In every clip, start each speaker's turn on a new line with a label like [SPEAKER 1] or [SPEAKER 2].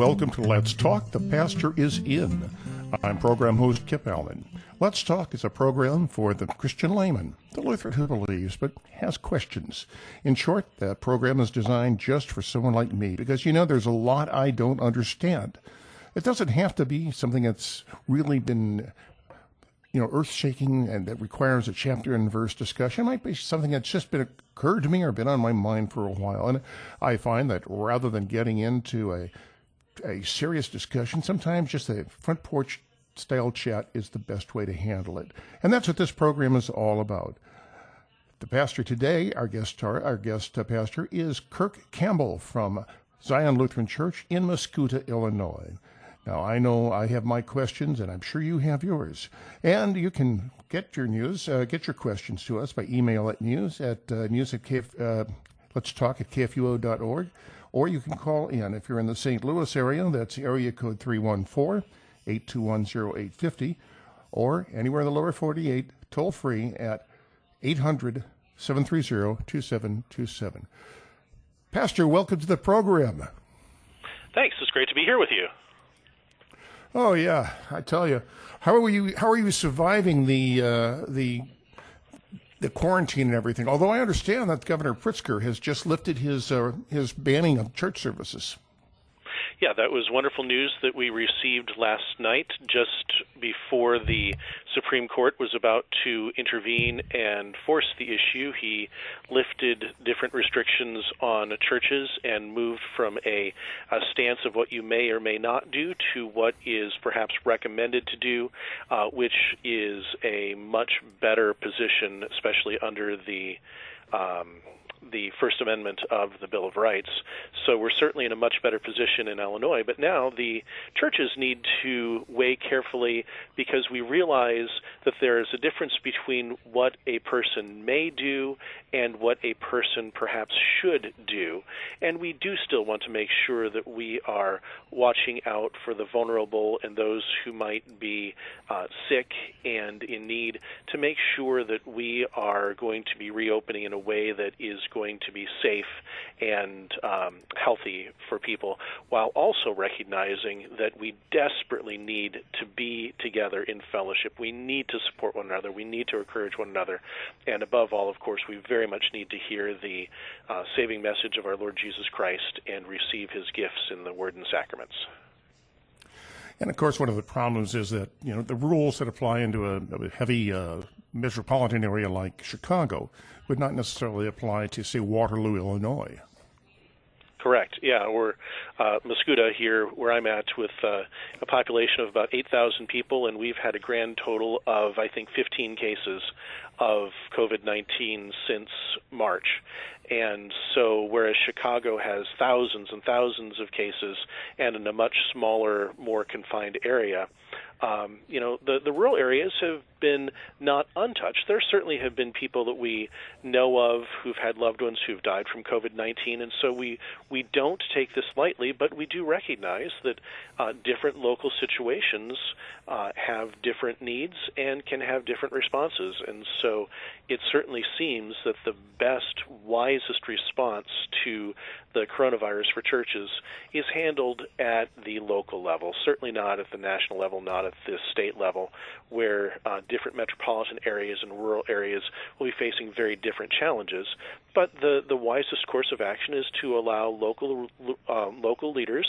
[SPEAKER 1] welcome to Let's Talk. The pastor is in. I'm program host Kip Allen. Let's Talk is a program for the Christian layman, the Lutheran who believes but has questions. In short, that program is designed just for someone like me because you know there's a lot I don't understand. It doesn't have to be something that's really been you know, earth shaking and that requires a chapter and verse discussion. It might be something that's just been occurred to me or been on my mind for a while. And I find that rather than getting into a a serious discussion, sometimes just a front porch style chat is the best way to handle it. And that's what this program is all about. The pastor today, our guest, our guest uh, pastor, is Kirk Campbell from Zion Lutheran Church in Mascoutah, Illinois. Now, I know I have my questions, and I'm sure you have yours. And you can get your news, uh, get your questions to us by email at news at uh, news at KF, uh, let's talk at kfuo.org, or you can call in if you're in the St. Louis area. That's area code 314 821 0850, or anywhere in the lower 48, toll free at 800 730 2727. Pastor, welcome to the program.
[SPEAKER 2] Thanks. It's great to be here with you.
[SPEAKER 1] Oh yeah, I tell you, how are you? How are you surviving the uh, the the quarantine and everything? Although I understand that Governor Pritzker has just lifted his uh, his banning of church services
[SPEAKER 2] yeah, that was wonderful news that we received last night just before the Supreme Court was about to intervene and force the issue. He lifted different restrictions on churches and moved from a, a stance of what you may or may not do to what is perhaps recommended to do, uh, which is a much better position, especially under the um, the First Amendment of the Bill of Rights. So we're certainly in a much better position in Illinois. But now the churches need to weigh carefully because we realize that there is a difference between what a person may do and what a person perhaps should do. And we do still want to make sure that we are watching out for the vulnerable and those who might be uh, sick and in need to make sure that we are going to be reopening in a way that is going to be safe and um, healthy for people, while also recognizing that we desperately need to be together in fellowship. We need to support one another. We need to encourage one another. And above all, of course, we very much need to hear the uh, saving message of our Lord Jesus Christ and receive his gifts in the Word and sacraments.
[SPEAKER 1] And of course, one of the problems is that you know the rules that apply into a, a heavy uh, metropolitan area like Chicago would not necessarily apply to, say, Waterloo, Illinois.
[SPEAKER 2] Correct. Yeah, we're uh, Mascoutah here, where I'm at, with uh, a population of about 8,000 people, and we've had a grand total of, I think, 15 cases of COVID 19 since March. And so, whereas Chicago has thousands and thousands of cases and in a much smaller, more confined area, um, you know, the, the rural areas have been not untouched. There certainly have been people that we know of who've had loved ones who've died from COVID 19, and so we, we don't take this lightly, but we do recognize that uh, different local situations uh, have different needs and can have different responses. And so it certainly seems that the best, wisest response to the coronavirus for churches is handled at the local level, certainly not at the national level, not at the state level, where uh, different metropolitan areas and rural areas will be facing very different challenges. But the, the wisest course of action is to allow local uh, local leaders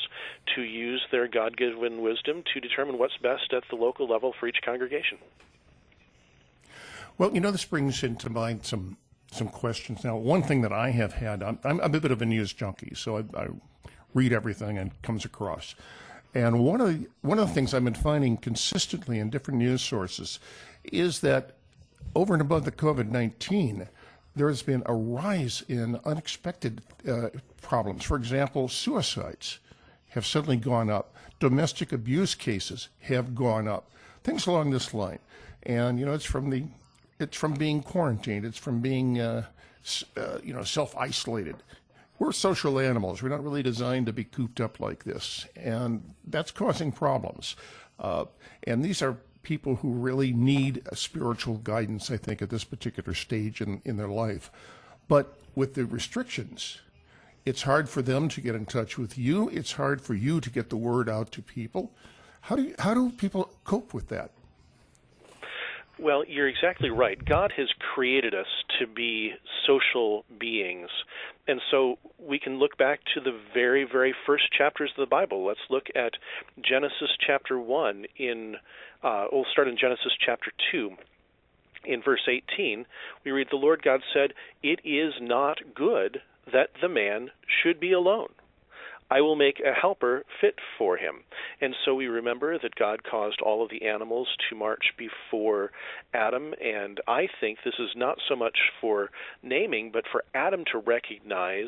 [SPEAKER 2] to use their God-given wisdom to determine what's best at the local level for each congregation.
[SPEAKER 1] Well, you know, this brings into mind some some questions. Now, one thing that I have had, I'm, I'm a bit of a news junkie, so I, I read everything and comes across. And one of the, one of the things I've been finding consistently in different news sources is that over and above the COVID 19, there has been a rise in unexpected uh, problems. For example, suicides have suddenly gone up, domestic abuse cases have gone up, things along this line. And, you know, it's from the it's from being quarantined. It's from being, uh, uh, you know, self-isolated. We're social animals. We're not really designed to be cooped up like this, and that's causing problems. Uh, and these are people who really need spiritual guidance, I think, at this particular stage in, in their life. But with the restrictions, It's hard for them to get in touch with you. It's hard for you to get the word out to people. How do you, how do people cope with that?
[SPEAKER 2] Well, you're exactly right. God has created us to be social beings. And so we can look back to the very, very first chapters of the Bible. Let's look at Genesis chapter 1 in, uh, we'll start in Genesis chapter 2. In verse 18, we read, The Lord God said, It is not good that the man should be alone. I will make a helper fit for him. And so we remember that God caused all of the animals to march before Adam, and I think this is not so much for naming, but for Adam to recognize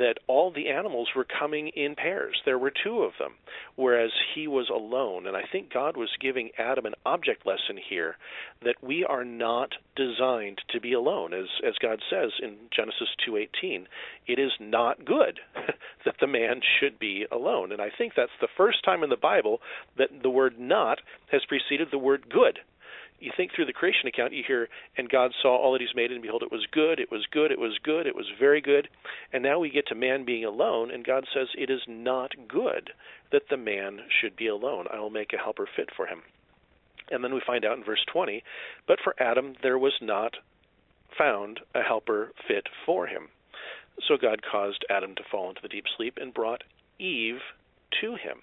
[SPEAKER 2] that all the animals were coming in pairs. There were two of them, whereas he was alone. And I think God was giving Adam an object lesson here that we are not designed to be alone. As, as God says in Genesis 2.18, it is not good that the man should be alone. And I think that's the first time in the Bible that the word not has preceded the word good. You think through the creation account, you hear, and God saw all that He's made, and behold, it was good, it was good, it was good, it was very good. And now we get to man being alone, and God says, It is not good that the man should be alone. I will make a helper fit for him. And then we find out in verse 20, but for Adam there was not found a helper fit for him. So God caused Adam to fall into the deep sleep and brought Eve to him.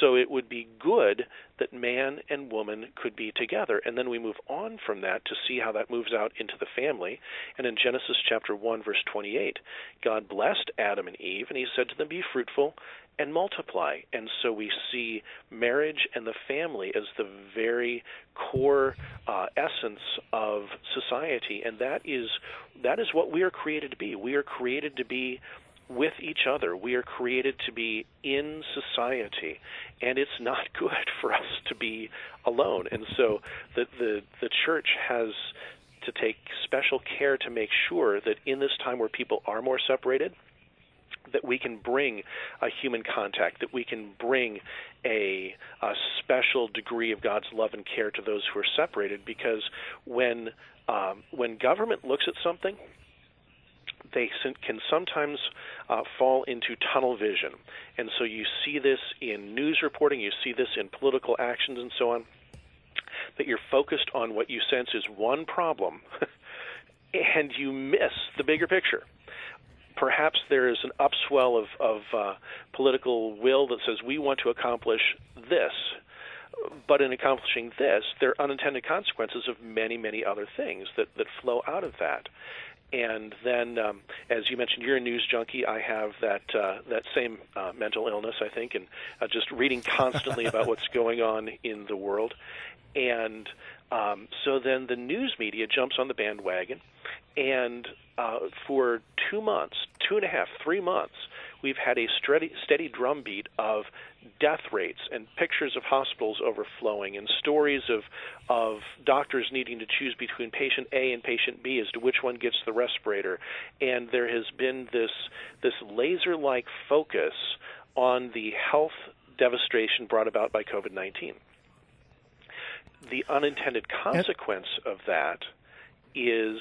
[SPEAKER 2] So it would be good that man and woman could be together. And then we move on from that to see how that moves out into the family. And in Genesis chapter 1 verse 28, God blessed Adam and Eve and he said to them be fruitful and multiply. And so we see marriage and the family as the very core uh, essence of society, and that is that is what we are created to be. We are created to be with each other. We are created to be in society, and it's not good for us to be alone. And so the the the church has to take special care to make sure that in this time where people are more separated, that we can bring a human contact, that we can bring a, a special degree of God's love and care to those who are separated. Because when um, when government looks at something, they can sometimes uh, fall into tunnel vision, and so you see this in news reporting, you see this in political actions, and so on. That you're focused on what you sense is one problem, and you miss the bigger picture perhaps there is an upswell of, of uh, political will that says we want to accomplish this. But in accomplishing this, there are unintended consequences of many, many other things that, that flow out of that. And then, um, as you mentioned, you're a news junkie. I have that uh, that same uh, mental illness, I think, and uh, just reading constantly about what's going on in the world. And um, so then the news media jumps on the bandwagon, and uh, for two months, two and a half, three months, we've had a steady, steady drumbeat of death rates and pictures of hospitals overflowing and stories of of doctors needing to choose between patient A and patient B as to which one gets the respirator. And there has been this this laser like focus on the health devastation brought about by COVID nineteen. The unintended consequence of that is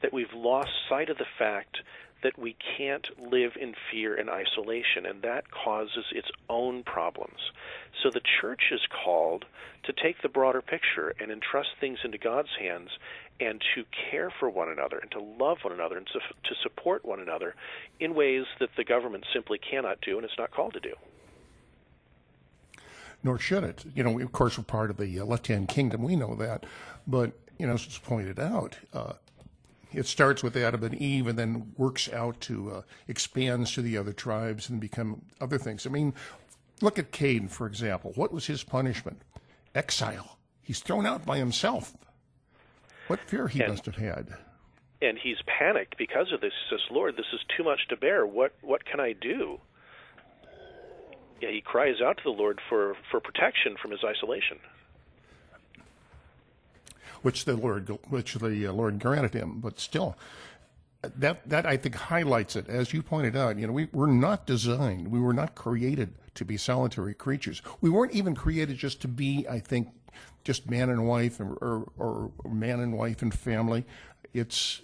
[SPEAKER 2] that we've lost sight of the fact that we can't live in fear and isolation, and that causes its own problems. So the church is called to take the broader picture and entrust things into God's hands and to care for one another and to love one another and to, to support one another in ways that the government simply cannot do and it's not called to do.
[SPEAKER 1] Nor should it. You know, we, of course, we're part of the uh, left hand kingdom. We know that. But, you know, as it's pointed out, uh, it starts with Adam and Eve and then works out to uh, expands to the other tribes and become other things. I mean, look at Cain, for example. What was his punishment? Exile. He's thrown out by himself. What fear he and, must have had.
[SPEAKER 2] And he's panicked because of this. He says, Lord, this is too much to bear. What what can I do? Yeah, he cries out to the Lord for, for protection from his isolation
[SPEAKER 1] which the Lord which the uh, Lord granted him. But still, that that I think highlights it. As you pointed out, you know, we were not designed, we were not created to be solitary creatures. We weren't even created just to be, I think, just man and wife or, or, or man and wife and family. It's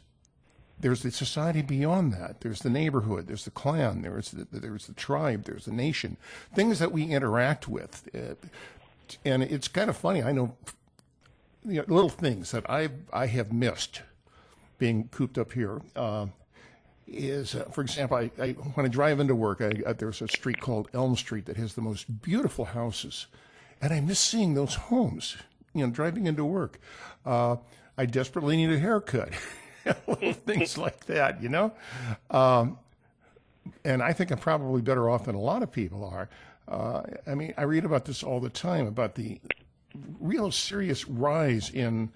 [SPEAKER 1] there's the society beyond that. There's the neighborhood. There's the clan. There's the, there's the tribe. There's the nation. Things that we interact with. And it's kind of funny. I know, you know little things that I I have missed being cooped up here. Uh, is, uh, for example, I, I, when I drive into work, I, uh, there's a street called Elm Street that has the most beautiful houses, and I miss seeing those homes. You know, driving into work, uh, I desperately need a haircut. little things like that, you know. Um, and I think I'm probably better off than a lot of people are. Uh, I mean, I read about this all the time about the real serious rise in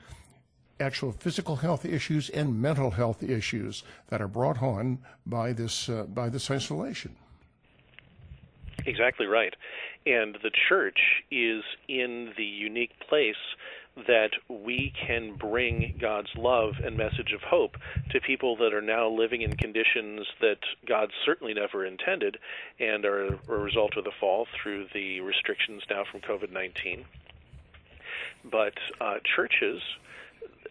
[SPEAKER 1] actual physical health issues and mental health issues that are brought on by this uh, by this isolation.
[SPEAKER 2] Exactly right. And the church is in the unique place that we can bring God's love and message of hope to people that are now living in conditions that God certainly never intended and are a result of the fall through the restrictions now from COVID 19. But uh, churches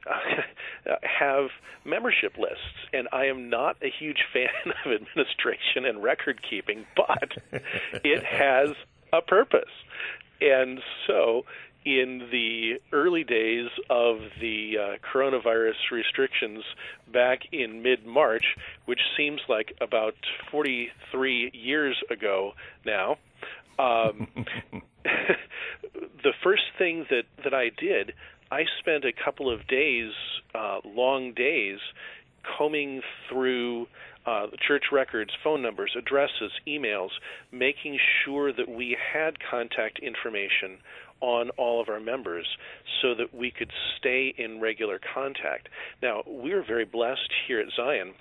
[SPEAKER 2] have membership lists, and I am not a huge fan of administration and record keeping, but it has a purpose. And so, in the early days of the uh, coronavirus restrictions back in mid March, which seems like about 43 years ago now, um, the first thing that, that I did I spent a couple of days, uh, long days, combing through uh, church records, phone numbers, addresses, emails, making sure that we had contact information on all of our members so that we could stay in regular contact. Now, we're very blessed here at Zion.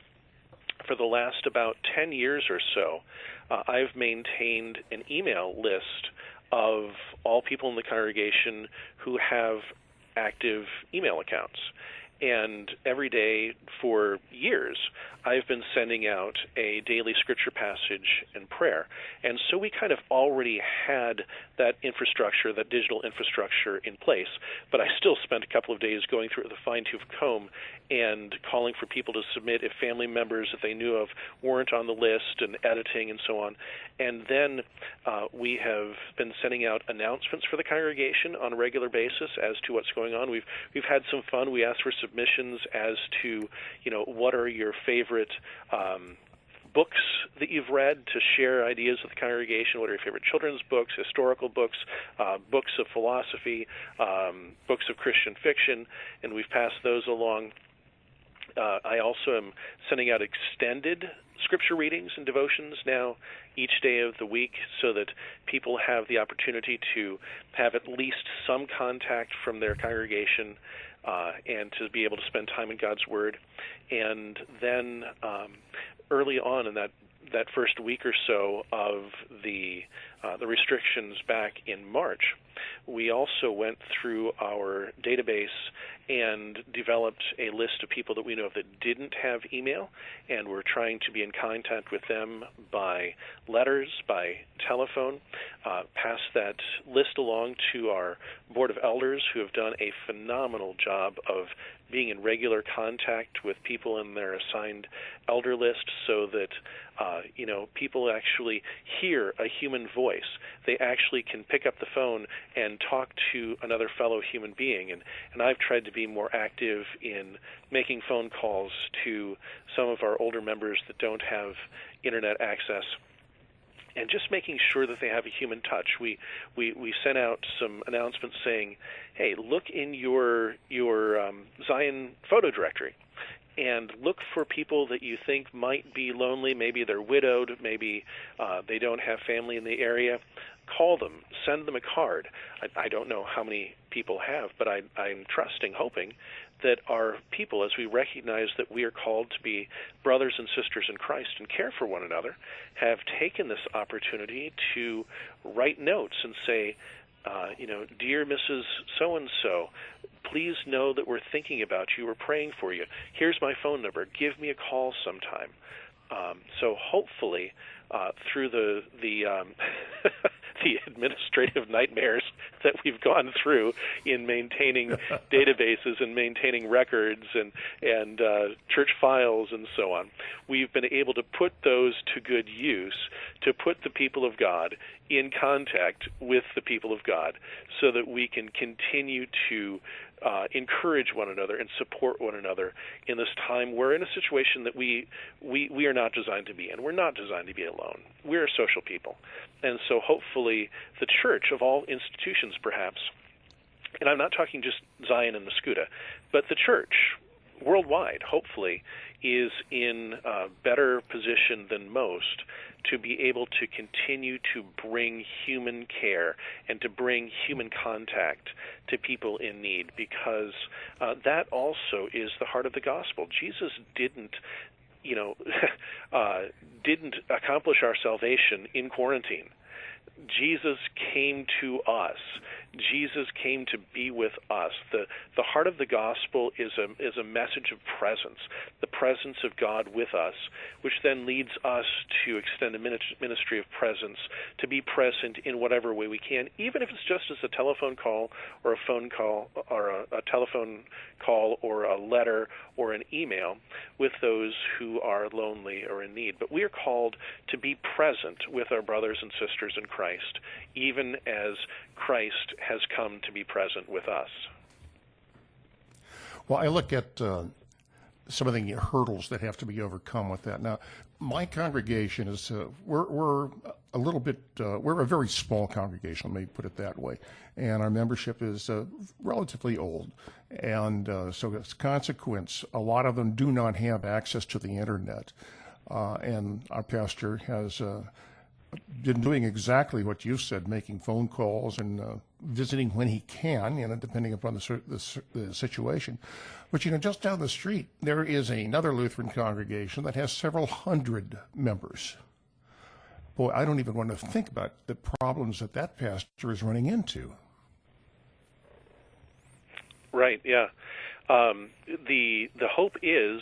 [SPEAKER 2] For the last about 10 years or so, uh, I've maintained an email list of all people in the congregation who have active email accounts. And every day for years, I've been sending out a daily scripture passage and prayer. And so we kind of already had that infrastructure, that digital infrastructure in place. But I still spent a couple of days going through a fine tooth comb and calling for people to submit if family members that they knew of weren't on the list and editing and so on. And then uh, we have been sending out announcements for the congregation on a regular basis as to what's going on. We've we've had some fun. We asked for submissions as to you know what are your favorite um, books that you've read to share ideas with the congregation. What are your favorite children's books, historical books, uh, books of philosophy, um, books of Christian fiction, and we've passed those along. Uh, I also am sending out extended scripture readings and devotions now each day of the week so that people have the opportunity to have at least some contact from their congregation uh, and to be able to spend time in God's Word. And then um, early on in that that first week or so of the uh, the restrictions back in March, we also went through our database and developed a list of people that we know of that didn't have email, and we're trying to be in contact with them by letters, by telephone. Uh, pass that list along to our board of elders, who have done a phenomenal job of being in regular contact with people in their assigned elder list, so that uh, you know people actually hear a human voice. They actually can pick up the phone and talk to another fellow human being. And and I've tried to be more active in making phone calls to some of our older members that don't have internet access and just making sure that they have a human touch. We we we sent out some announcements saying, "Hey, look in your your um, Zion photo directory." And look for people that you think might be lonely. Maybe they're widowed. Maybe uh, they don't have family in the area call them, send them a card. I, I don't know how many people have, but I, I'm trusting, hoping that our people, as we recognize that we are called to be brothers and sisters in Christ and care for one another, have taken this opportunity to write notes and say, uh, you know, dear Mrs. So and so, please know that we're thinking about you. We're praying for you. Here's my phone number. Give me a call sometime. Um, so hopefully, uh, through the the um, the administrative nightmares that we've gone through in maintaining databases and maintaining records and and uh, church files and so on. We've been able to put those to good use to put the people of God in contact with the people of God so that we can continue to uh, encourage one another and support one another in this time. We're in a situation that we, we, we are not designed to be in. We're not designed to be alone. We're social people. And so hopefully the church, of all institutions perhaps, and I'm not talking just Zion and Mascoutah, but the church worldwide, hopefully, is in a better position than most to be able to continue to bring human care and to bring human contact to people in need because uh, that also is the heart of the gospel. Jesus didn't you know uh, didn't accomplish our salvation in quarantine. Jesus came to us Jesus came to be with us. The the heart of the gospel is a is a message of presence, the presence of God with us, which then leads us to extend a ministry of presence, to be present in whatever way we can, even if it's just as a telephone call or a phone call or a, a telephone call or a letter or an email with those who are lonely or in need. But we are called to be present with our brothers and sisters in Christ, even as Christ has come to be present with us.
[SPEAKER 1] Well, I look at uh, some of the hurdles that have to be overcome with that. Now, my congregation is uh, we're, we're a little bit uh, we're a very small congregation. Let me put it that way, and our membership is uh, relatively old, and uh, so as a consequence, a lot of them do not have access to the internet, uh, and our pastor has been doing exactly what you said, making phone calls and uh, visiting when he can, you know, depending upon the, the, the, situation. But, you know, just down the street, there is another Lutheran congregation that has several hundred members. Boy, I don't even want to think about the problems that that pastor is running into.
[SPEAKER 2] Right, yeah. Um, the, the hope is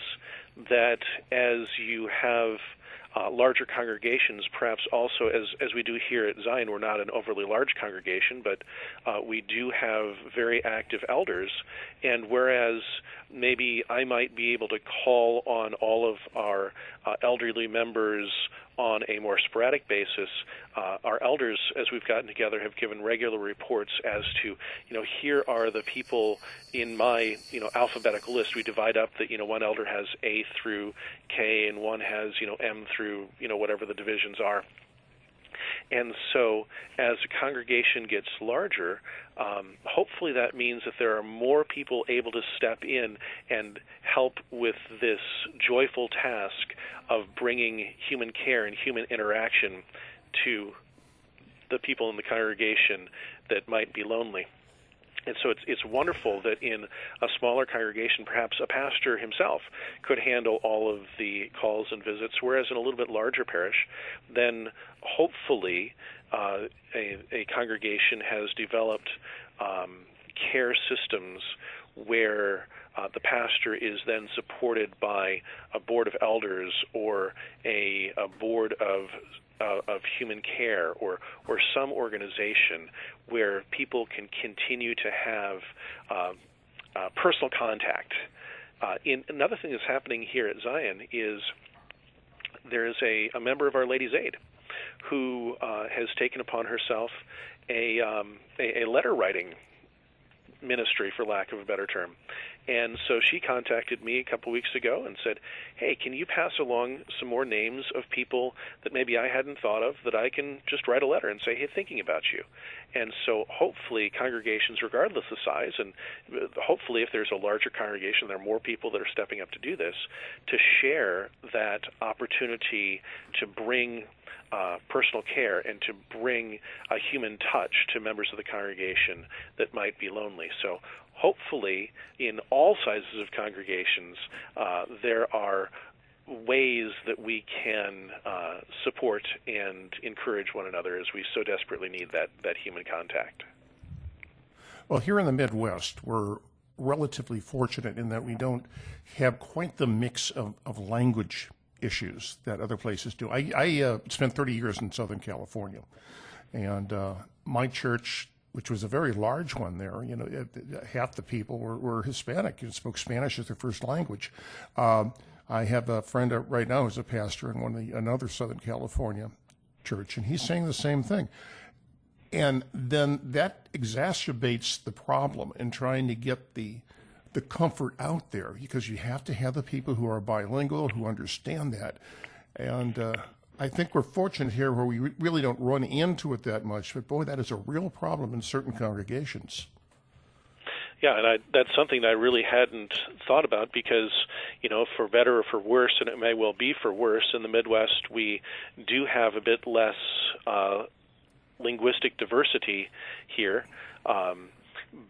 [SPEAKER 2] that as you have – uh, larger congregations, perhaps also as as we do here at Zion, we're not an overly large congregation, but uh, we do have very active elders. And whereas maybe I might be able to call on all of our uh, elderly members on a more sporadic basis, uh, our elders, as we've gotten together, have given regular reports as to, you know, here are the people in my, you know, alphabetical list. We divide up that, you know, one elder has A through K and one has, you know, M through, you know, whatever the divisions are. And so, as a congregation gets larger, um, hopefully that means that there are more people able to step in and help with this joyful task of bringing human care and human interaction to the people in the congregation that might be lonely. And so it's it's wonderful that in a smaller congregation, perhaps a pastor himself could handle all of the calls and visits, whereas in a little bit larger parish, then hopefully uh, a, a congregation has developed um, care systems where uh, the pastor is then supported by a board of elders or a, a board of uh, of human care or or some organization where people can continue to have uh, uh, personal contact. Uh, in, another thing that's happening here at Zion is there is a, a member of Our Lady's Aid who uh, has taken upon herself a, um, a, a letter writing ministry, for lack of a better term. And so she contacted me a couple weeks ago and said, "Hey, can you pass along some more names of people that maybe I hadn't thought of that I can just write a letter and say, "Hey, thinking about you." And so hopefully congregations regardless of size and hopefully if there's a larger congregation there are more people that are stepping up to do this to share that opportunity to bring uh, personal care and to bring a human touch to members of the congregation that might be lonely. So hopefully, in all sizes of congregations, uh, there are ways that we can uh, support and encourage one another as we so desperately need that, that human contact.
[SPEAKER 1] Well, here in the Midwest, we're relatively fortunate in that we don't have quite the mix of, of language issues that other places do. I, I uh, spent 30 years in Southern California, And uh, my church, which was a very large one there, you know, half the people were, were Hispanic and spoke Spanish as their first language. Um, I have a friend right now who's a pastor in one of the, another Southern California church, and he's saying the same thing. And then that exacerbates the problem in trying to get the the comfort out there because you have to have the people who are bilingual who understand that. And uh, I think we're fortunate here where we re- really don't run into it that much. But boy, that is a real problem in certain congregations.
[SPEAKER 2] Yeah, and I, that's something that I really hadn't thought about because, you know, for better or for worse, and it may well be for worse, in the Midwest we do have a bit less uh, linguistic diversity here. Um,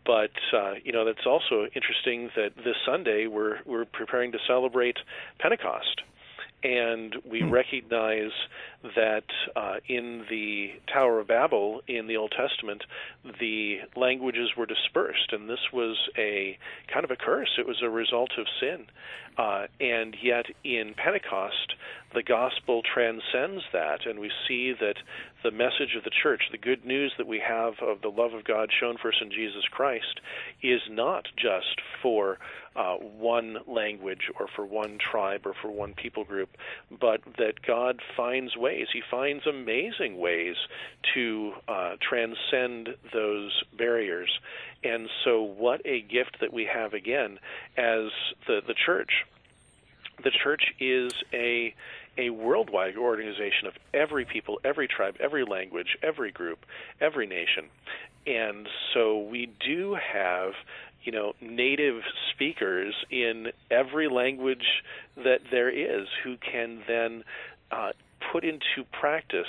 [SPEAKER 2] but uh, you know that's also interesting that this Sunday we're we're preparing to celebrate Pentecost, and we hmm. recognize that uh, in the Tower of Babel in the Old Testament, the languages were dispersed, and this was a kind of a curse. It was a result of sin, uh, and yet in Pentecost, the gospel transcends that, and we see that the message of the church, the good news that we have of the love of God shown for us in Jesus Christ, is not just for uh, one language or for one tribe or for one people group, but that God finds ways. He finds amazing ways to uh, transcend those barriers. And so, what a gift that we have again as the, the church. The church is a a worldwide organization of every people, every tribe, every language, every group, every nation. And so we do have you know native speakers in every language that there is who can then uh, put into practice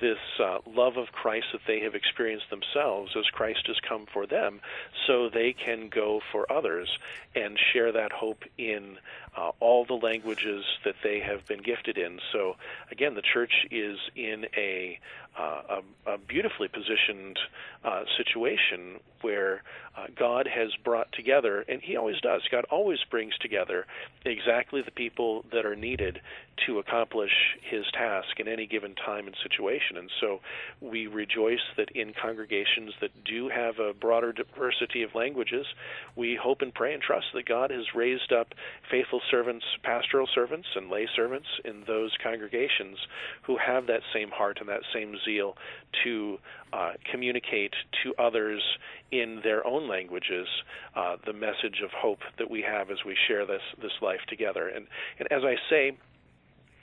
[SPEAKER 2] this uh, love of Christ that they have experienced themselves as Christ has come for them, so they can go for others and share that hope in uh, all the languages that they have been gifted in. So, again, the church is in a, uh, a, a, beautifully positioned uh, situation where uh, God has brought together, and He always does, God always brings together exactly the people that are needed to accomplish His task in any given time and situation. And so we rejoice that in congregations that do have a broader diversity of languages, we hope and pray and trust that God has raised up faithful servants, pastoral servants, and lay servants in those congregations who have that same heart and that same zeal to uh, communicate to others in their own languages uh, the message of hope that we have as we share this this life together. And and as I say,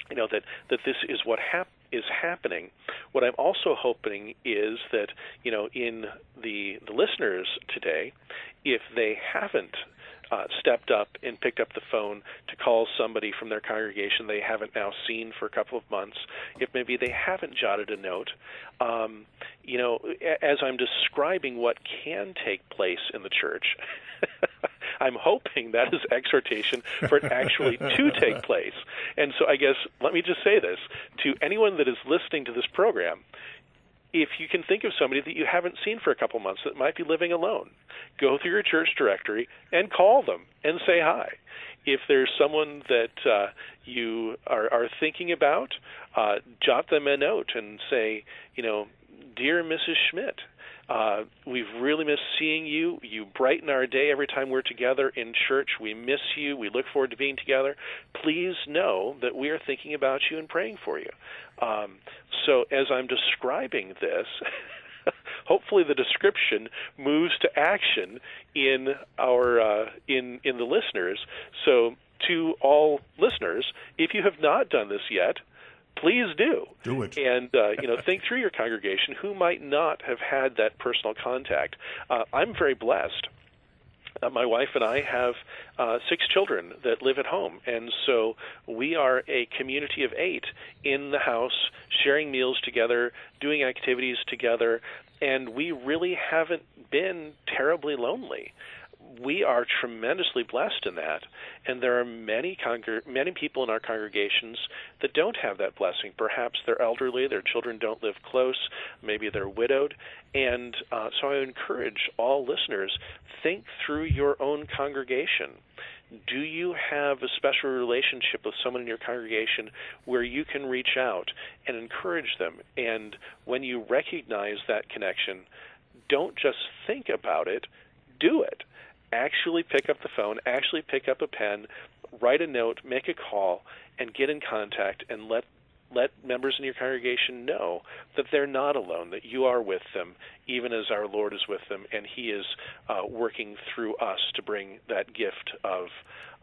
[SPEAKER 2] you know that that this is what hap- is happening. What I'm also hoping is that you know in the the listeners today, if they haven't uh, stepped up and picked up the phone to call somebody from their congregation they haven't now seen for a couple of months, if maybe they haven't jotted a note, um, you know, as I'm describing what can take place in the church. I'm hoping that is exhortation for it actually to take place. And so I guess let me just say this to anyone that is listening to this program if you can think of somebody that you haven't seen for a couple months that might be living alone, go through your church directory and call them and say hi. If there's someone that uh, you are, are thinking about, uh, jot them a note and say, you know, dear Mrs. Schmidt, uh, we've really missed seeing you. You brighten our day every time we're together in church. We miss you. We look forward to being together. Please know that we are thinking about you and praying for you. Um, so, as I'm describing this, hopefully the description moves to action in our uh, in in the listeners. So, to all listeners, if you have not done this yet, please do.
[SPEAKER 1] Do it.
[SPEAKER 2] And uh, you know, think through your congregation who might not have had that personal contact. Uh, I'm very blessed. Uh, my wife and I have uh, six children that live at home, and so we are a community of eight in the house, sharing meals together, doing activities together, and we really haven't been terribly lonely we are tremendously blessed in that, and there are many congr- many people in our congregations that don't have that blessing. Perhaps they're elderly, their children don't live close, maybe they're widowed, and uh, so I encourage all listeners think through your own congregation Do you have a special relationship with someone in your congregation where you can reach out and encourage them? And when you recognize that connection, don't just think about it, do it. Actually pick up the phone, actually pick up a pen, write a note, make a call, and get in contact and let let members in your congregation know that they're not alone, that you are with them, even as our Lord is with them, and He is uh, working through us to bring that gift of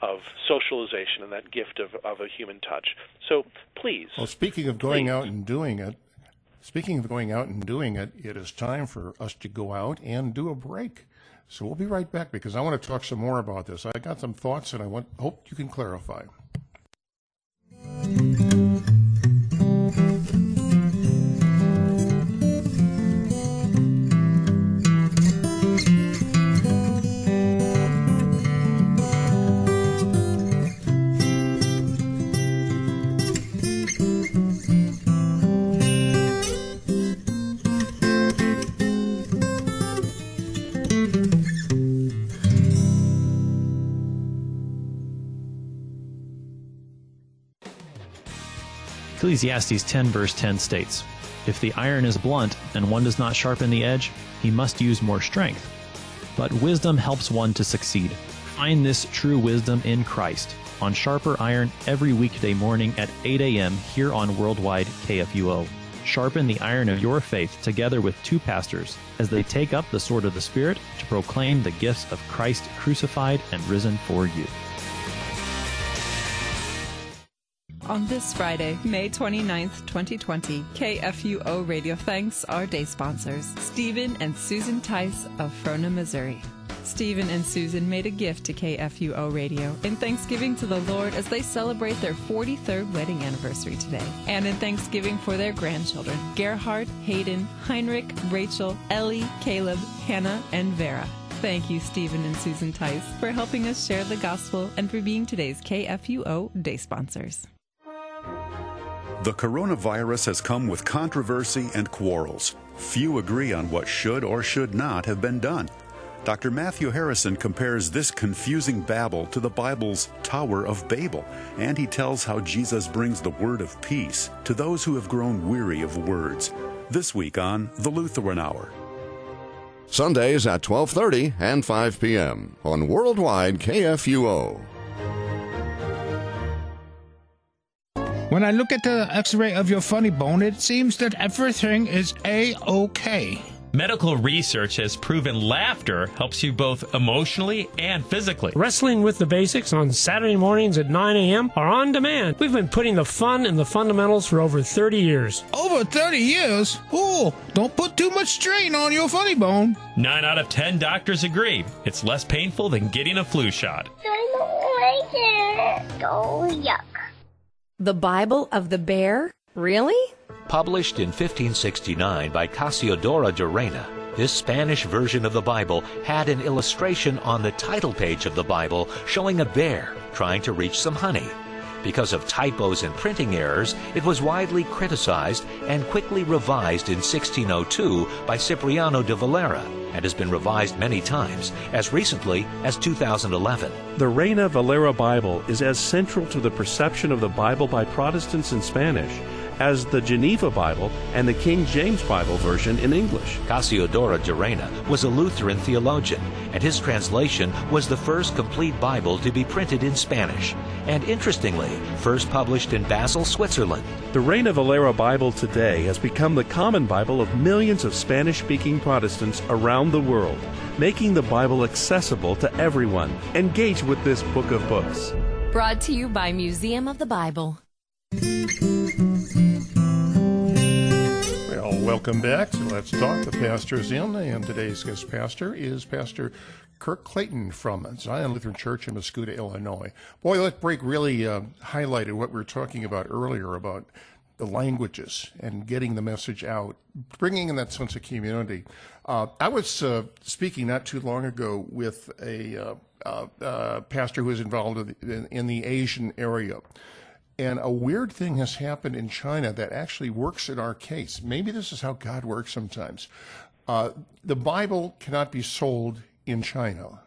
[SPEAKER 2] of socialization and that gift of, of a human touch. So please.
[SPEAKER 1] Well, speaking of going please. out and doing it, speaking of going out and doing it, it is time for us to go out and do a break. So we'll be right back because I want to talk some more about this. I got some thoughts and I want, hope you can clarify.
[SPEAKER 3] Ecclesiastes 10 verse 10 states, If the iron is blunt and one does not sharpen the edge, he must use more strength. But wisdom helps one to succeed. Find this true wisdom in Christ on Sharper Iron every weekday morning at 8 a.m. here on Worldwide KFUO. Sharpen the iron of your faith together with two pastors as they take up the sword of the Spirit to proclaim the gifts of Christ crucified and risen for you.
[SPEAKER 4] On this Friday, May 29th, 2020, KFUO Radio thanks our day sponsors, Stephen and Susan Tice of Frohna, Missouri. Stephen and Susan made a gift to KFUO Radio in thanksgiving to the Lord as they celebrate their 43rd wedding anniversary today, and in thanksgiving for their grandchildren, Gerhard, Hayden, Heinrich, Rachel, Ellie, Caleb, Hannah, and Vera. Thank you, Stephen and Susan Tice, for helping us share the gospel and for being today's KFUO day sponsors.
[SPEAKER 5] The coronavirus has come with controversy and quarrels. Few agree on what should or should not have been done. Dr. Matthew Harrison compares this confusing babble to the Bible's Tower of Babel, and he tells how Jesus brings the word of peace to those who have grown weary of words. This week on The Lutheran Hour.
[SPEAKER 6] Sundays at 12:30 and 5 p.m. on Worldwide KFUO.
[SPEAKER 7] When I look at the x ray of your funny bone, it seems that everything is A OK.
[SPEAKER 8] Medical research has proven laughter helps you both emotionally and physically.
[SPEAKER 9] Wrestling with the Basics on Saturday mornings at 9 a.m. are on demand. We've been putting the fun in the fundamentals for over 30 years.
[SPEAKER 7] Over 30 years? Oh, don't put too much strain on your funny bone.
[SPEAKER 8] Nine out of 10 doctors agree it's less painful than getting a flu shot.
[SPEAKER 10] I don't like it. Oh, yuck.
[SPEAKER 11] The Bible of the Bear? Really?
[SPEAKER 12] Published in 1569 by Cassiodoro de Reina, this Spanish version of the Bible had an illustration on the title page of the Bible showing a bear trying to reach some honey. Because of typos and printing errors, it was widely criticized and quickly revised in 1602 by Cipriano de Valera and has been revised many times, as recently as 2011.
[SPEAKER 13] The Reina Valera Bible is as central to the perception of the Bible by Protestants in Spanish as the Geneva Bible and the King James Bible version in English.
[SPEAKER 12] Cassiodoro de Reina was a Lutheran theologian, and his translation was the first complete Bible to be printed in Spanish, and interestingly, first published in Basel, Switzerland.
[SPEAKER 13] The Reina Valera Bible today has become the common Bible of millions of Spanish speaking Protestants around the world, making the Bible accessible to everyone. Engage with this book of books.
[SPEAKER 11] Brought to you by Museum of the Bible.
[SPEAKER 1] Welcome back to Let's Talk. The pastor's in, and today's guest pastor is Pastor Kirk Clayton from Zion Lutheran Church in Mascoutah, Illinois. Boy, that break really uh, highlighted what we were talking about earlier about the languages and getting the message out, bringing in that sense of community. Uh, I was uh, speaking not too long ago with a uh, uh, uh pastor who is involved in, in the Asian area. And a weird thing has happened in China that actually works in our case. Maybe this is how God works sometimes. Uh, the Bible cannot be sold in China.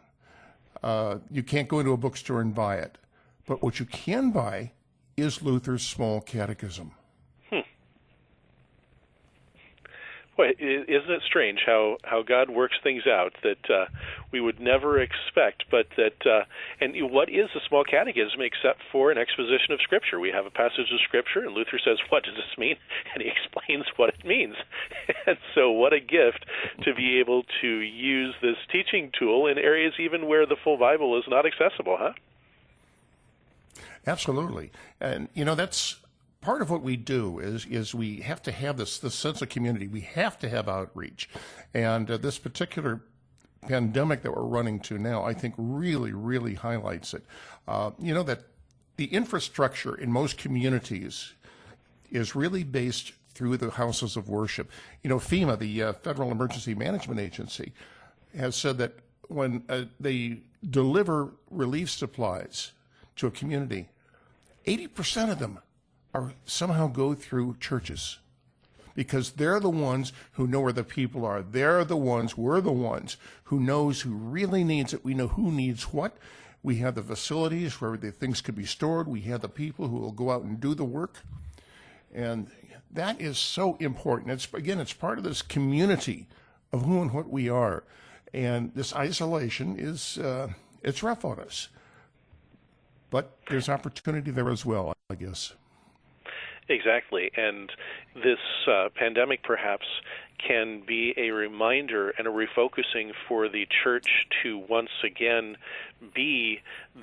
[SPEAKER 1] Uh, you can't go into a bookstore and buy it. But what you can buy is Luther's Small Catechism.
[SPEAKER 2] Well, isn't it strange how how God works things out that uh, we would never expect, but that uh, and what is the small catechism except for an exposition of Scripture? We have a passage of Scripture, and Luther says, "What does this mean?" and he explains what it means. and so, what a gift to be able to use this teaching tool in areas even where the full Bible is not accessible, huh?
[SPEAKER 1] Absolutely, and you know that's part of what we do is is we have to have this this sense of community. We have to have outreach, and uh, this particular pandemic that we're running to now, I think, really really highlights it. Uh, you know that the infrastructure in most communities is really based through the houses of worship. You know, FEMA, the uh, Federal Emergency Management Agency, has said that when uh, they deliver relief supplies to a community, 80% of them are somehow go through churches because they're the ones who know where the people are. They're the ones, we're the ones who knows who really needs it. We know who needs what. We have the facilities where the things could be stored. We have the people who will go out and do the work. And that is so important. It's again, it's part of this community of who and what we are. And this isolation is uh, it's rough on us. But there's opportunity there as well, I guess.
[SPEAKER 2] Exactly. And this uh, pandemic perhaps can be a reminder and a refocusing for the church to once again be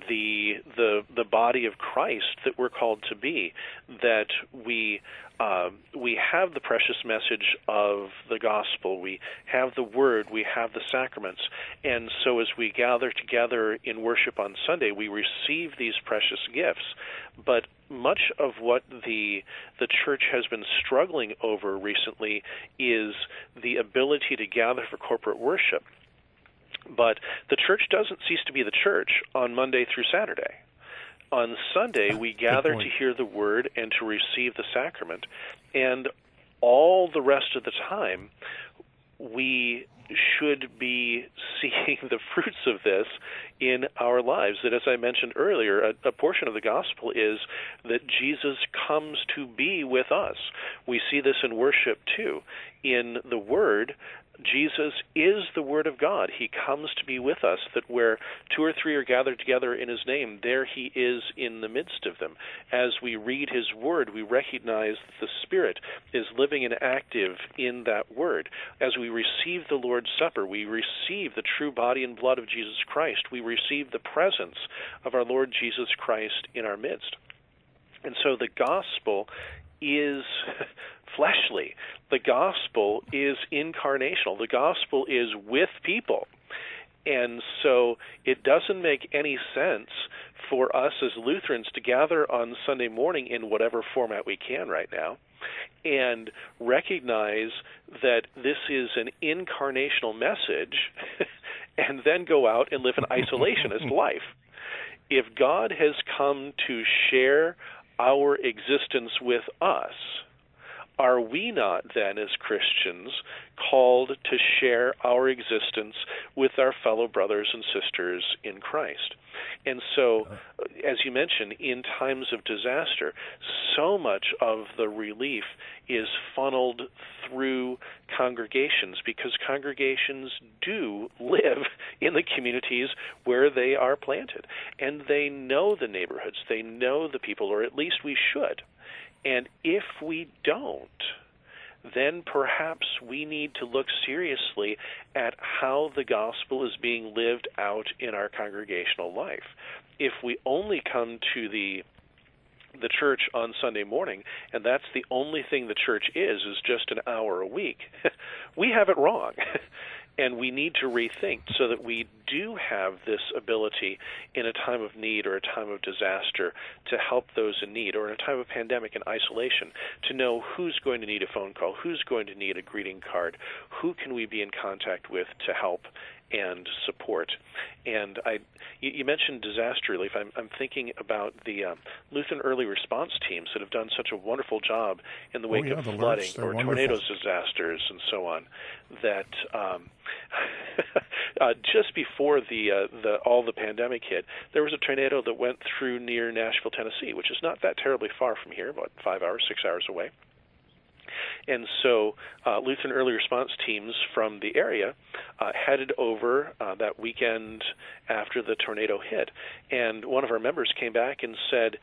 [SPEAKER 2] the the the body of Christ that we're called to be that we uh, we have the precious message of the gospel we have the word we have the sacraments and so as we gather together in worship on Sunday we receive these precious gifts but much of what the the church has been struggling over recently is the ability to gather for corporate worship. But the church doesn't cease to be the church on Monday through Saturday. On Sunday, we gather to hear the word and to receive the sacrament. And all the rest of the time, we should be seeing the fruits of this in our lives. That, as I mentioned earlier, a, a, portion of the gospel is that Jesus comes to be with us. We see this in worship too. In the Word, Jesus is the Word of God. He comes to be with us, that where two or three are gathered together in His name, there He is in the midst of them. As we read His Word, we recognize that the Spirit is living and active in that Word. As we receive the Lord's Supper, we receive the true body and blood of Jesus Christ. We receive the presence of our Lord Jesus Christ in our midst. And so the gospel is fleshly. The gospel is incarnational. The gospel is with people. And so it doesn't make any sense for us as Lutherans to gather on Sunday morning in whatever format we can right now and recognize that this is an incarnational message and then go out and live an isolationist life. If God has come to share our existence with us, are we not then, as Christians, called to share our existence with our fellow brothers and sisters in Christ? And so, as you mentioned, in times of disaster, so much of the relief is funneled through congregations because congregations do live in the communities where they are planted. And they know the neighborhoods, they know the people, or at least we should. And if we don't, then perhaps we need to look seriously at how the gospel is being lived out in our congregational life. If we only come to the the church on Sunday morning and that's the only thing the church is is just an hour a week, we have it wrong. and we need to rethink so that we do have this ability in a time of need or a time of disaster to help those in need or in a time of pandemic and isolation to know who's going to need a phone call, who's going to need a greeting card, who can we be in contact with to help and support. And I, you, you mentioned disaster relief. I'm, I'm thinking about the um, Lutheran early response teams that have done such a wonderful job in the wake
[SPEAKER 1] oh, yeah,
[SPEAKER 2] of
[SPEAKER 1] the
[SPEAKER 2] flooding
[SPEAKER 1] or
[SPEAKER 2] tornadoes, disasters, and so on. That um, uh, just before the uh, the all the pandemic hit, there was a tornado that went through near Nashville, Tennessee, which is not that terribly far from here, about five hours, six hours away. And so uh, Lutheran early response teams from the area uh, headed over uh, that weekend after the tornado hit. And one of our members came back and said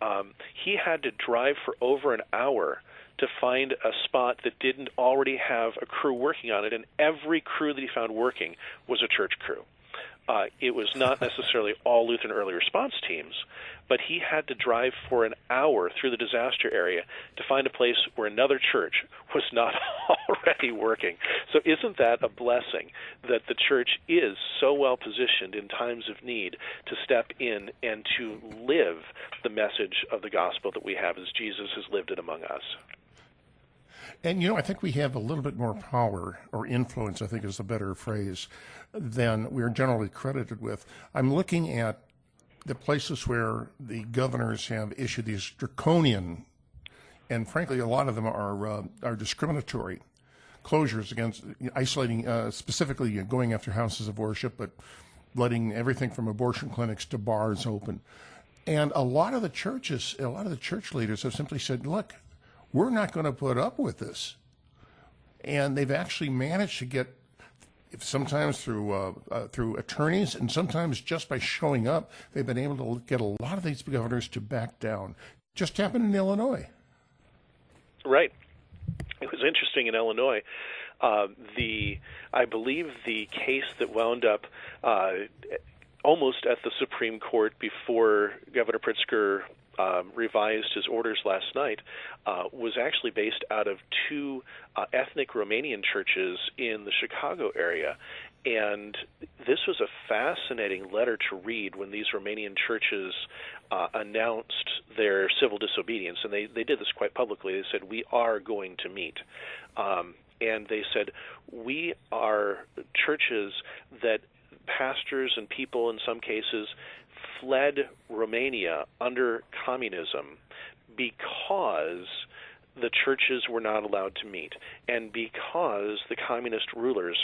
[SPEAKER 2] um, he had to drive for over an hour to find a spot that didn't already have a crew working on it, and every crew that he found working was a church crew. Uh, it was not necessarily all Lutheran early response teams, but he had to drive for an hour through the disaster area to find a place where another church was not already working. So, isn't that a blessing that the church is so well positioned in times of need to step in and to live the message of the gospel that we have as Jesus has lived it among us?
[SPEAKER 1] And you know, I think we have a little bit more power or influence, I think is a better phrase, than we're generally credited with. I'm looking at the places where the governors have issued these draconian, and frankly, a lot of them are uh, are discriminatory closures against isolating, uh, specifically going after houses of worship, but letting everything from abortion clinics to bars open. And a lot of the churches, a lot of the church leaders have simply said, look, we're not going to put up with this. And they've actually managed to get, sometimes through uh, uh, through attorneys, and sometimes just by showing up, they've been able to get a lot of these governors to back down. Just happened in Illinois.
[SPEAKER 2] Right. It was interesting in Illinois. Uh, the I believe the case that wound up uh, almost at the Supreme Court before Governor Pritzker um, revised his orders last night uh, was actually based out of two uh, ethnic Romanian churches in the Chicago area. And this was a fascinating letter to read when these Romanian churches uh, announced their civil disobedience. And they, they did this quite publicly. They said, We are going to meet. Um, and they said, We are churches that pastors and people, in some cases, fled Romania under communism because the churches were not allowed to meet and because the communist rulers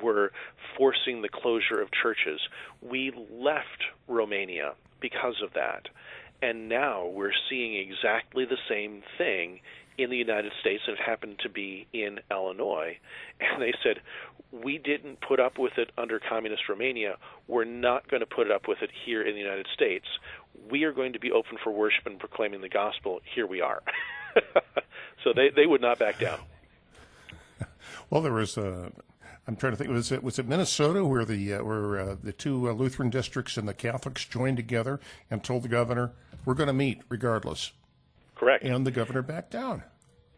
[SPEAKER 2] were forcing the closure of churches. We left Romania because of that. And now we're seeing exactly the same thing in the United States, and it happened to be in Illinois. And they said, we didn't put up with it under communist Romania. We're not going to put up with it here in the United States. We are going to be open for worship and proclaiming the gospel. Here we are. so they, they would not back down.
[SPEAKER 1] Well, there was a. I'm trying to think. Was it was it Minnesota where the uh, where uh, the two uh, Lutheran districts and the Catholics joined together and told the governor, "We're going to meet regardless."
[SPEAKER 2] Correct.
[SPEAKER 1] And the governor backed down.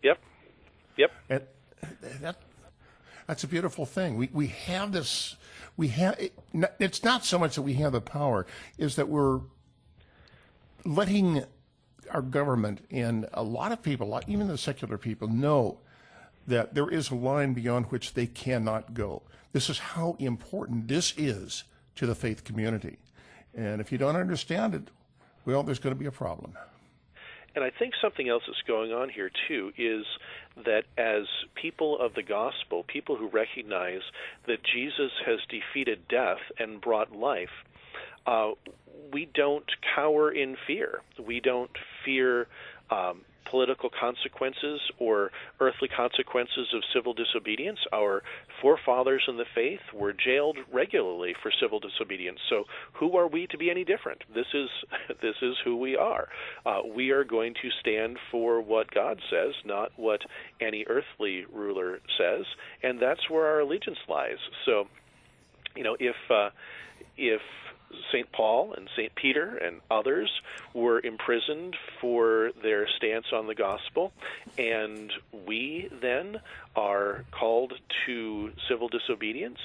[SPEAKER 2] Yep. Yep.
[SPEAKER 1] And that that's a beautiful thing. We we have this. We have. It, it's not so much that we have the power, is that we're letting our government and a lot of people, even the secular people, know that there is a line beyond which they cannot go. This is how important this is to the faith community. And if you don't understand it, well, there's going to be a problem.
[SPEAKER 2] And I think something else that's going on here too is that as people of the gospel, people who recognize that Jesus has defeated death and brought life, uh, we don't cower in fear. We don't fear um, political consequences or earthly consequences of civil disobedience. Our forefathers in the faith were jailed regularly for civil disobedience. So who are we to be any different? This is this is who we are. Uh, we are going to stand for what God says, not what any earthly ruler says, and that's where our allegiance lies. So, you know, if uh, if St. Paul and St. Peter and others were imprisoned for their stance on the gospel, and we then are called to civil disobedience.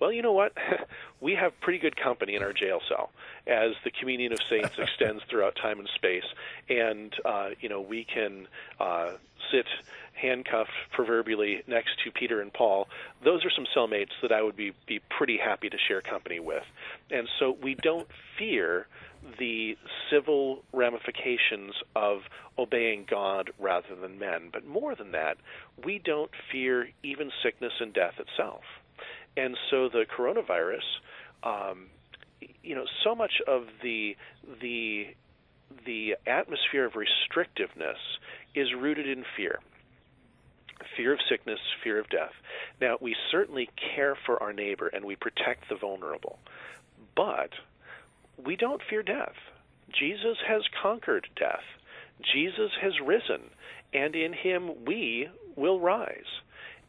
[SPEAKER 2] Well, you know what? we have pretty good company in our jail cell as the communion of saints extends throughout time and space, and uh, you know we can uh, sit handcuffed proverbially next to Peter and Paul, those are some cellmates that I would be, be pretty happy to share company with. And so we don't fear the civil ramifications of obeying God rather than men. But more than that, we don't fear even sickness and death itself. And so the coronavirus, um, you know, so much of the the the atmosphere of restrictiveness is rooted in fear. Fear of sickness, fear of death. Now, we certainly care for our neighbor and we protect the vulnerable, but we don't fear death. Jesus has conquered death. Jesus has risen, and in him we will rise.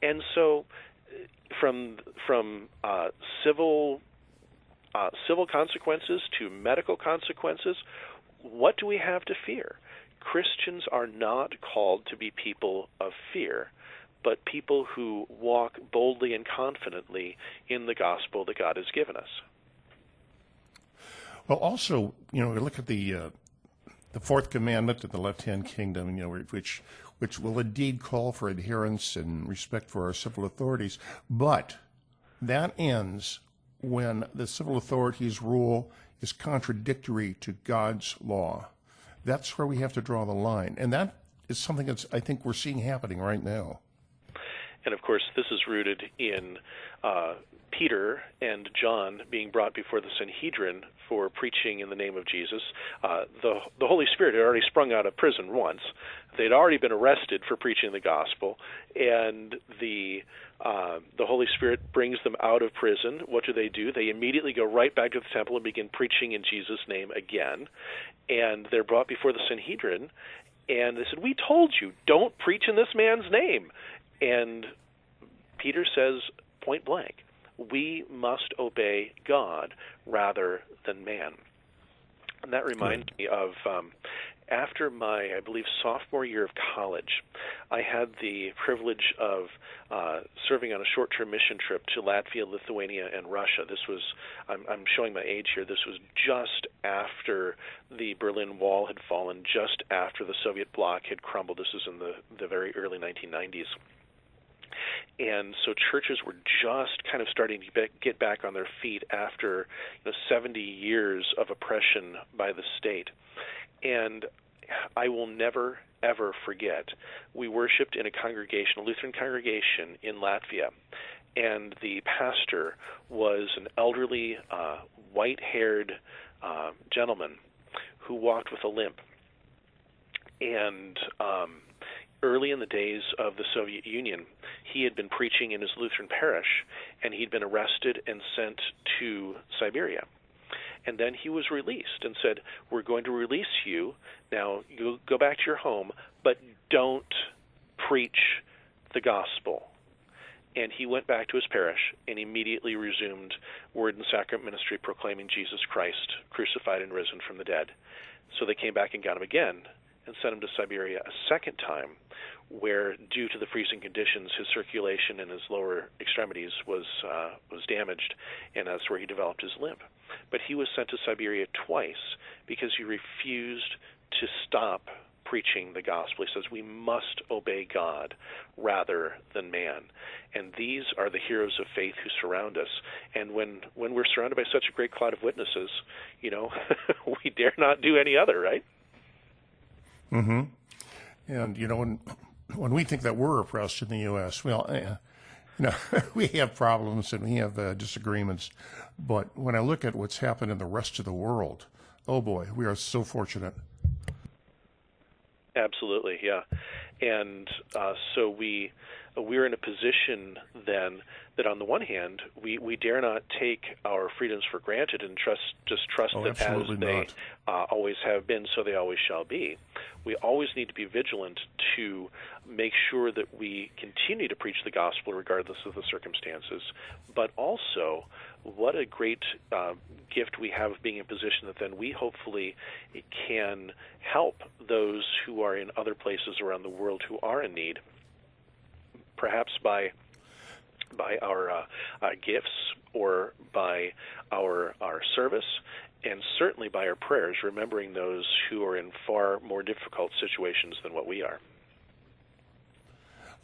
[SPEAKER 2] And so, from from uh, civil uh, civil consequences to medical consequences, what do we have to fear? Christians are not called to be people of fear, but people who walk boldly and confidently in the gospel that God has given us.
[SPEAKER 1] Well, also, you know, we look at the uh, the fourth commandment in the left-hand kingdom, you know, which which will indeed call for adherence and respect for our civil authorities, but that ends when the civil authorities' rule is contradictory to God's law. That's where we have to draw the line, and that is something that's I think we're seeing happening right now.
[SPEAKER 2] And of course, this is rooted in uh, Peter and John being brought before the Sanhedrin for preaching in the name of Jesus. Uh, the the Holy Spirit had already sprung out of prison once. They'd already been arrested for preaching the gospel, and the uh, the Holy Spirit brings them out of prison. What do they do? They immediately go right back to the temple and begin preaching in Jesus' name again. And they're brought before the Sanhedrin, and they said, "We told you, don't preach in this man's name." And Peter says point blank, we must obey God rather than man. And that reminds me of um, after my, I believe, sophomore year of college, I had the privilege of uh, serving on a short term mission trip to Latvia, Lithuania, and Russia. This was, I'm, I'm showing my age here, this was just after the Berlin Wall had fallen, just after the Soviet bloc had crumbled. This was in the, the very early 1990s and so churches were just kind of starting to get back on their feet after you know, 70 years of oppression by the state. And I will never ever forget. We worshipped in a congregation, a Lutheran congregation in Latvia, and the pastor was an elderly, uh, white-haired uh, gentleman who walked with a limp. And um, early in the days of the Soviet Union, he had been preaching in his Lutheran parish, and he'd been arrested and sent to Siberia. And then he was released and said, We're going to release you. Now, you go back to your home, but don't preach the gospel. And he went back to his parish and immediately resumed word and sacrament ministry, proclaiming Jesus Christ crucified and risen from the dead. So they came back and got him again and sent him to Siberia a second time, where due to the freezing conditions, his circulation in his lower extremities was uh, was damaged, and that's where he developed his limp. But he was sent to Siberia twice because he refused to stop preaching the gospel. He says we must obey God rather than man. And these are the heroes of faith who surround us. And when when we're surrounded by such a great cloud of witnesses, you know, we dare not do any other, right?
[SPEAKER 1] Mm-hmm. And you know when when we think that we're oppressed in the U.S., well, eh, you know, we have problems and we have uh, disagreements. But when I look at what's happened in the rest of the world, oh boy, we are so fortunate.
[SPEAKER 2] Absolutely, yeah. And uh, so we we're in a position then that on the one hand we, we dare not take our freedoms for granted and trust just trust
[SPEAKER 1] oh,
[SPEAKER 2] that as they uh, always have been so they always shall be. We always need to be vigilant to make sure that we continue to preach the gospel regardless of the circumstances but also what a great uh, gift we have of being in a position that then we hopefully can help those who are in other places around the world who are in need perhaps by by our uh, uh, gifts or by our our service, and certainly by our prayers, remembering those who are in far more difficult situations than what we are.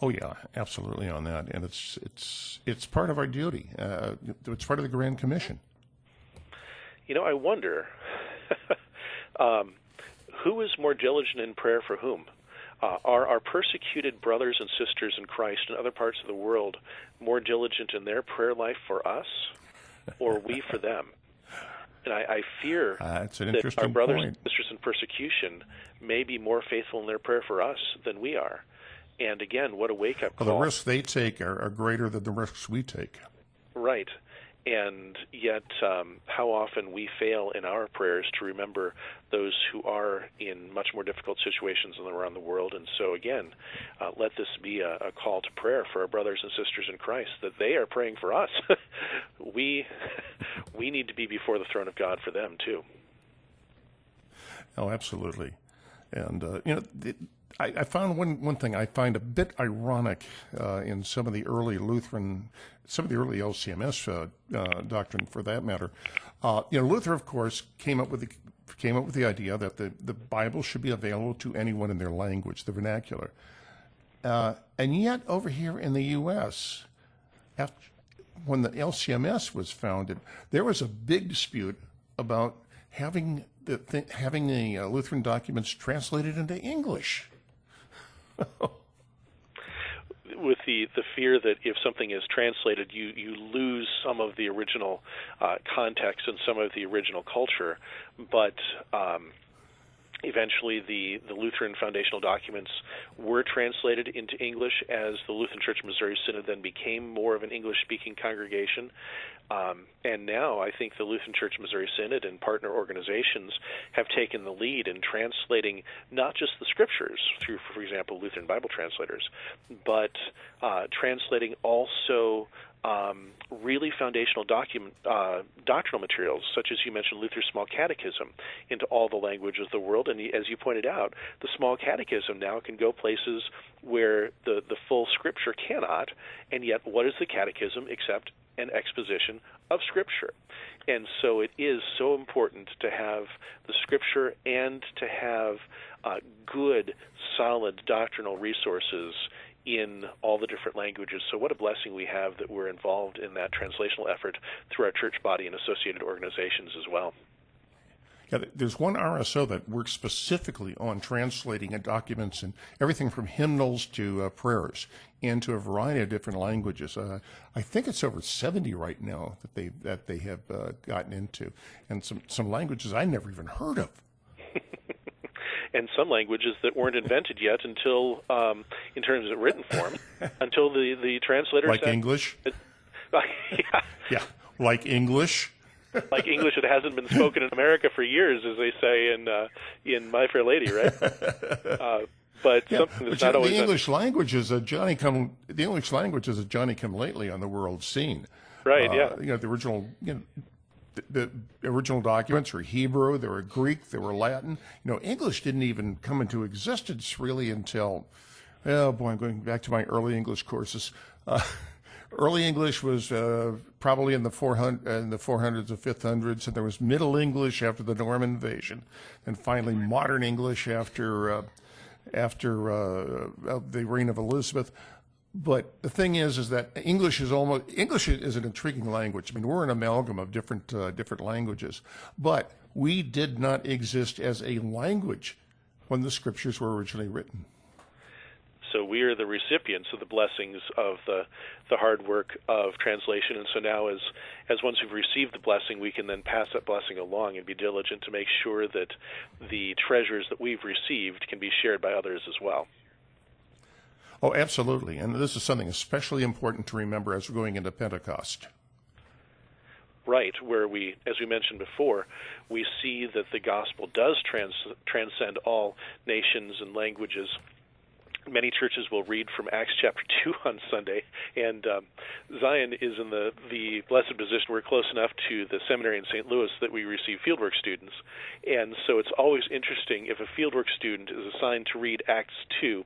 [SPEAKER 1] Oh yeah, absolutely on that, and it's it's it's part of our duty. Uh, it's part of the Grand Commission.
[SPEAKER 2] You know, I wonder um, who is more diligent in prayer for whom Uh, are our persecuted brothers and sisters in Christ in other parts of the world more diligent in their prayer life for us, or we for them? And I, I fear
[SPEAKER 1] uh,
[SPEAKER 2] that our brothers point. and sisters in persecution may be more faithful in their prayer for us than we are. And again, what a wake up
[SPEAKER 1] call. Well, the risks they take are, are greater than the risks we take.
[SPEAKER 2] Right and yet um, how often we fail in our prayers to remember those who are in much more difficult situations around the world. And so, again, uh, let this be a, a, call to prayer for our brothers and sisters in Christ that they are praying for us. we we need to be before the throne of God for them too.
[SPEAKER 1] Oh, absolutely, and uh, you know. I, I, found one, one thing I find a bit ironic uh, in some of the early Lutheran, some of the early LCMS uh, uh, doctrine, for that matter. Uh, you know, Luther, of course, came up with the came up with the idea that the, the Bible should be available to anyone in their language, the vernacular. Uh, and yet, over here in the U.S., after, when the LCMS was founded, there was a big dispute about having the th- having the uh, Lutheran documents translated into English.
[SPEAKER 2] with the the fear that if something is translated, you you lose some of the original uh, context and some of the original culture. But um, eventually, the the Lutheran foundational documents were translated into English as the Lutheran Church of Missouri Synod then became more of an English speaking congregation. Um, and now I think the Lutheran Church of Missouri Synod and partner organizations have taken the lead in translating not just the scriptures through, for example, Lutheran Bible translators, but uh, translating also um, really foundational document, uh, doctrinal materials, such as you mentioned Luther's Small Catechism, into all the languages of the world. And as you pointed out, the Small Catechism now can go places where the, the full Scripture cannot. And yet, what is the Catechism except an exposition of Scripture? And so it is so important to have the Scripture and to have uh, good, solid doctrinal resources in all the different languages. So, what a blessing we have that we're involved in that translational effort through our church body and associated organizations as well.
[SPEAKER 1] Yeah, there's one RSO that works specifically on translating documents and everything from hymnals to uh, prayers into a variety of different languages. Uh, I think it's over 70 right now that they that they have uh, gotten into, and some some languages I never even heard of.
[SPEAKER 2] and some languages that weren't invented yet until, um, in terms of written form, until the the translators
[SPEAKER 1] like English.
[SPEAKER 2] yeah.
[SPEAKER 1] yeah, like English.
[SPEAKER 2] like English that hasn't been spoken in America for years, as they say in uh, in My Fair Lady, right? Uh, but yeah, something that's
[SPEAKER 1] but
[SPEAKER 2] not always
[SPEAKER 1] the English language is a Johnny come the English language is a Johnny come lately on the world scene.
[SPEAKER 2] Right.
[SPEAKER 1] Uh,
[SPEAKER 2] yeah.
[SPEAKER 1] You know the original you know the, original documents were Hebrew, they were Greek, they were Latin. You know, English didn't even come into existence really until, oh boy, I'm going back to my early English courses. Uh, early English was uh, probably in the 400 in the 400s and 500s, and there was Middle English after the Norman invasion, and finally Modern English after uh, after uh, the reign of Elizabeth. But the thing is, is that English is almost English is an intriguing language. I mean, we're an amalgam of different uh, different languages, but we did not exist as a language when the scriptures were originally written.
[SPEAKER 2] So we are the recipients of the blessings of the the hard work of translation, and so now, as as once we've received the blessing, we can then pass that blessing along and be diligent to make sure that the treasures that we've received can be shared by others as well.
[SPEAKER 1] Oh, absolutely. And this is something especially important to remember as we're going into Pentecost.
[SPEAKER 2] Right, where we, as we mentioned before, we see that the gospel does trans- transcend all nations and languages many churches will read from Acts chapter 2 on Sunday, and um, Zion is in the, the blessed position. We're close enough to the seminary in St. Louis that we receive fieldwork students. And so it's always interesting if a fieldwork student is assigned to read Acts 2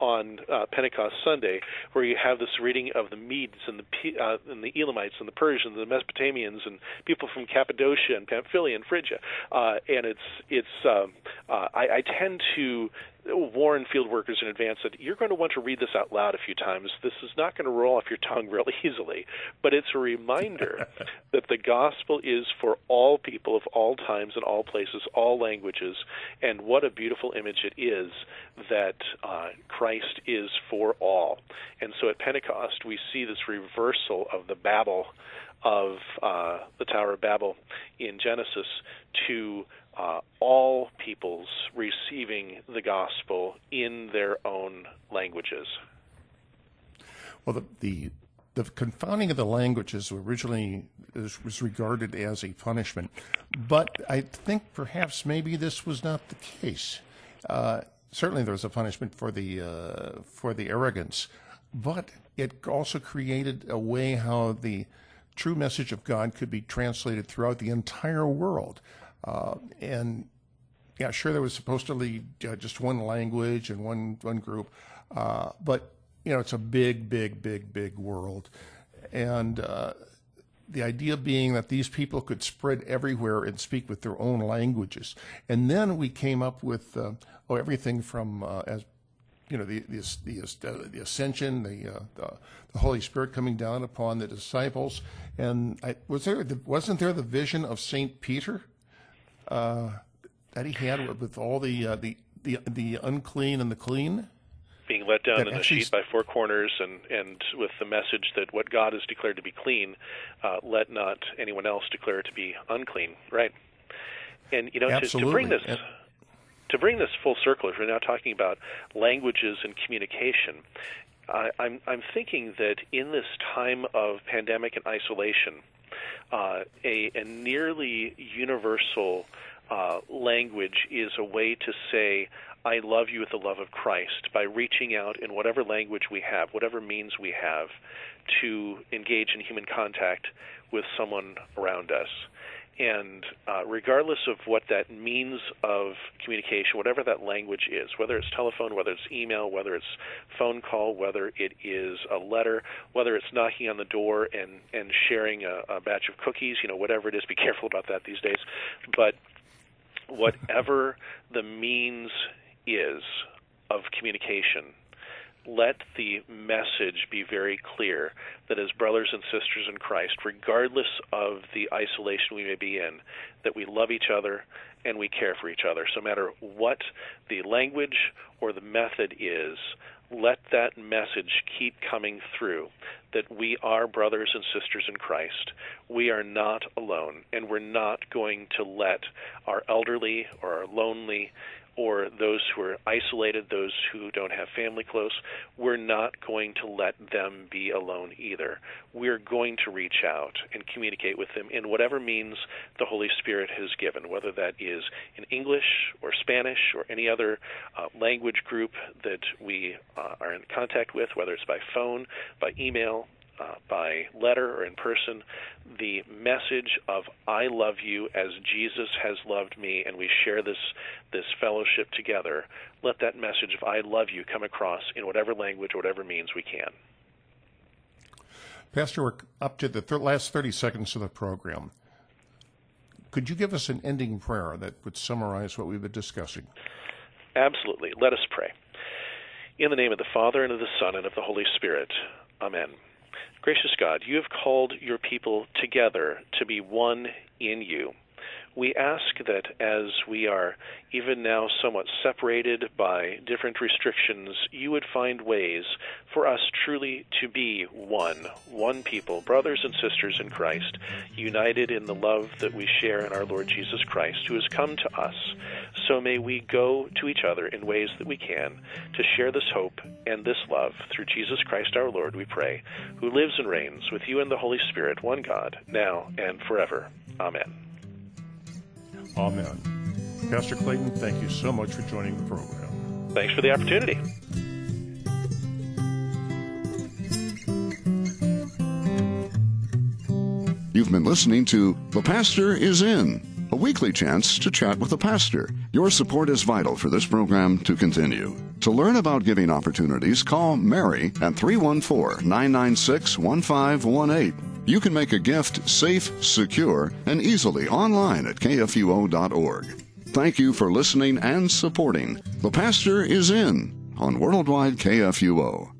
[SPEAKER 2] on uh, Pentecost Sunday, where you have this reading of the Medes and the uh, and the Elamites and the Persians and the Mesopotamians and people from Cappadocia and Pamphylia and Phrygia, uh, and it's it's um, uh, I, I tend to warn field workers in advance that you're going to want to read this out loud a few times. This is not going to roll off your tongue really easily, but it's a reminder that the gospel is for all people of all times and all places, all languages, and what a beautiful image it is that uh, Christ is for all. And so at Pentecost, we see this reversal of the Babel of uh, the Tower of Babel in Genesis to uh, all peoples receiving the gospel in their own languages.
[SPEAKER 1] Well, the, the the confounding of the languages originally was regarded as a punishment, but I think perhaps maybe this was not the case. Uh, certainly, there was a punishment for the uh, for the arrogance, but it also created a way how the true message of God could be translated throughout the entire world. Uh, and yeah, sure, there was supposed to be uh, just one language and one one group, uh, but you know, it's a big, big, big, big world, and uh, the idea being that these people could spread everywhere and speak with their own languages, and then we came up with uh, oh everything from uh, as you know the the the, the ascension, the, the, the Holy Spirit coming down upon the disciples, and I, was there wasn't there the vision of Saint Peter? uh, that he had with all the uh, the the the unclean and the clean
[SPEAKER 2] being let down in a sheet by four corners and and with the message that what God has declared to be clean, uh, let not anyone else declare it to be unclean. Right. And you know to, to, bring this. And- to bring this full circle, if we're now talking about languages and communication, I, I'm, I'm thinking that in this time of pandemic and isolation, uh, a, a, nearly universal uh, language is a way to say, I love you with the love of Christ by reaching out in whatever language we have, whatever means we have, to engage in human contact with someone around us. And uh, regardless of what that means of communication, whatever that language is, whether it's telephone, whether it's email, whether it's phone call, whether it is a letter, whether it's knocking on the door and, and sharing a, a batch of cookies, you know, whatever it is, be careful about that these days. But whatever the means is of communication, let the message be very clear that as brothers and sisters in Christ, regardless of the isolation we may be in, that we love each other and we care for each other. So, no matter what the language or the method is, let that message keep coming through that we are brothers and sisters in Christ. We are not alone, and we're not going to let our elderly or our lonely or those who are isolated, those who don't have family close, we're not going to let them be alone either. We're going to reach out and communicate with them in whatever means the Holy Spirit has given, whether that is in English or Spanish or any other uh, language group that we uh, are in contact with, whether it's by phone, by email, uh, by letter or in person the message of I love you as Jesus has loved me and we share this this fellowship together let that message of I love you come across in whatever language or whatever means we can.
[SPEAKER 1] Pastor we're up to the th- last 30 seconds of the program. Could you give us an ending prayer that would summarize what we've been discussing?
[SPEAKER 2] Absolutely. Let us pray. In the name of the Father and of the Son and of the Holy Spirit amen Gracious God, you have called your people together to be one in you. We ask that as we are even now somewhat separated by different restrictions, you would find ways for us truly to be one, one people, brothers and sisters in Christ, united in the love that we share in our Lord Jesus Christ, who has come to us. So may we go to each other in ways that we can to share this hope and this love through Jesus Christ our Lord, we pray, who lives and reigns with you and the Holy Spirit, one God, now and forever. Amen.
[SPEAKER 1] Amen. Pastor Clayton, thank you so much for joining the program.
[SPEAKER 2] Thanks for the opportunity.
[SPEAKER 6] You've been listening to The Pastor is In, a weekly chance to chat with the pastor. Your support is vital for this program to continue. To learn about giving opportunities, call Mary at 314 996 1518. You can make a gift safe, secure, and easily online at kfuo.org. Thank you for listening and supporting. The Pastor is in on Worldwide KFUO.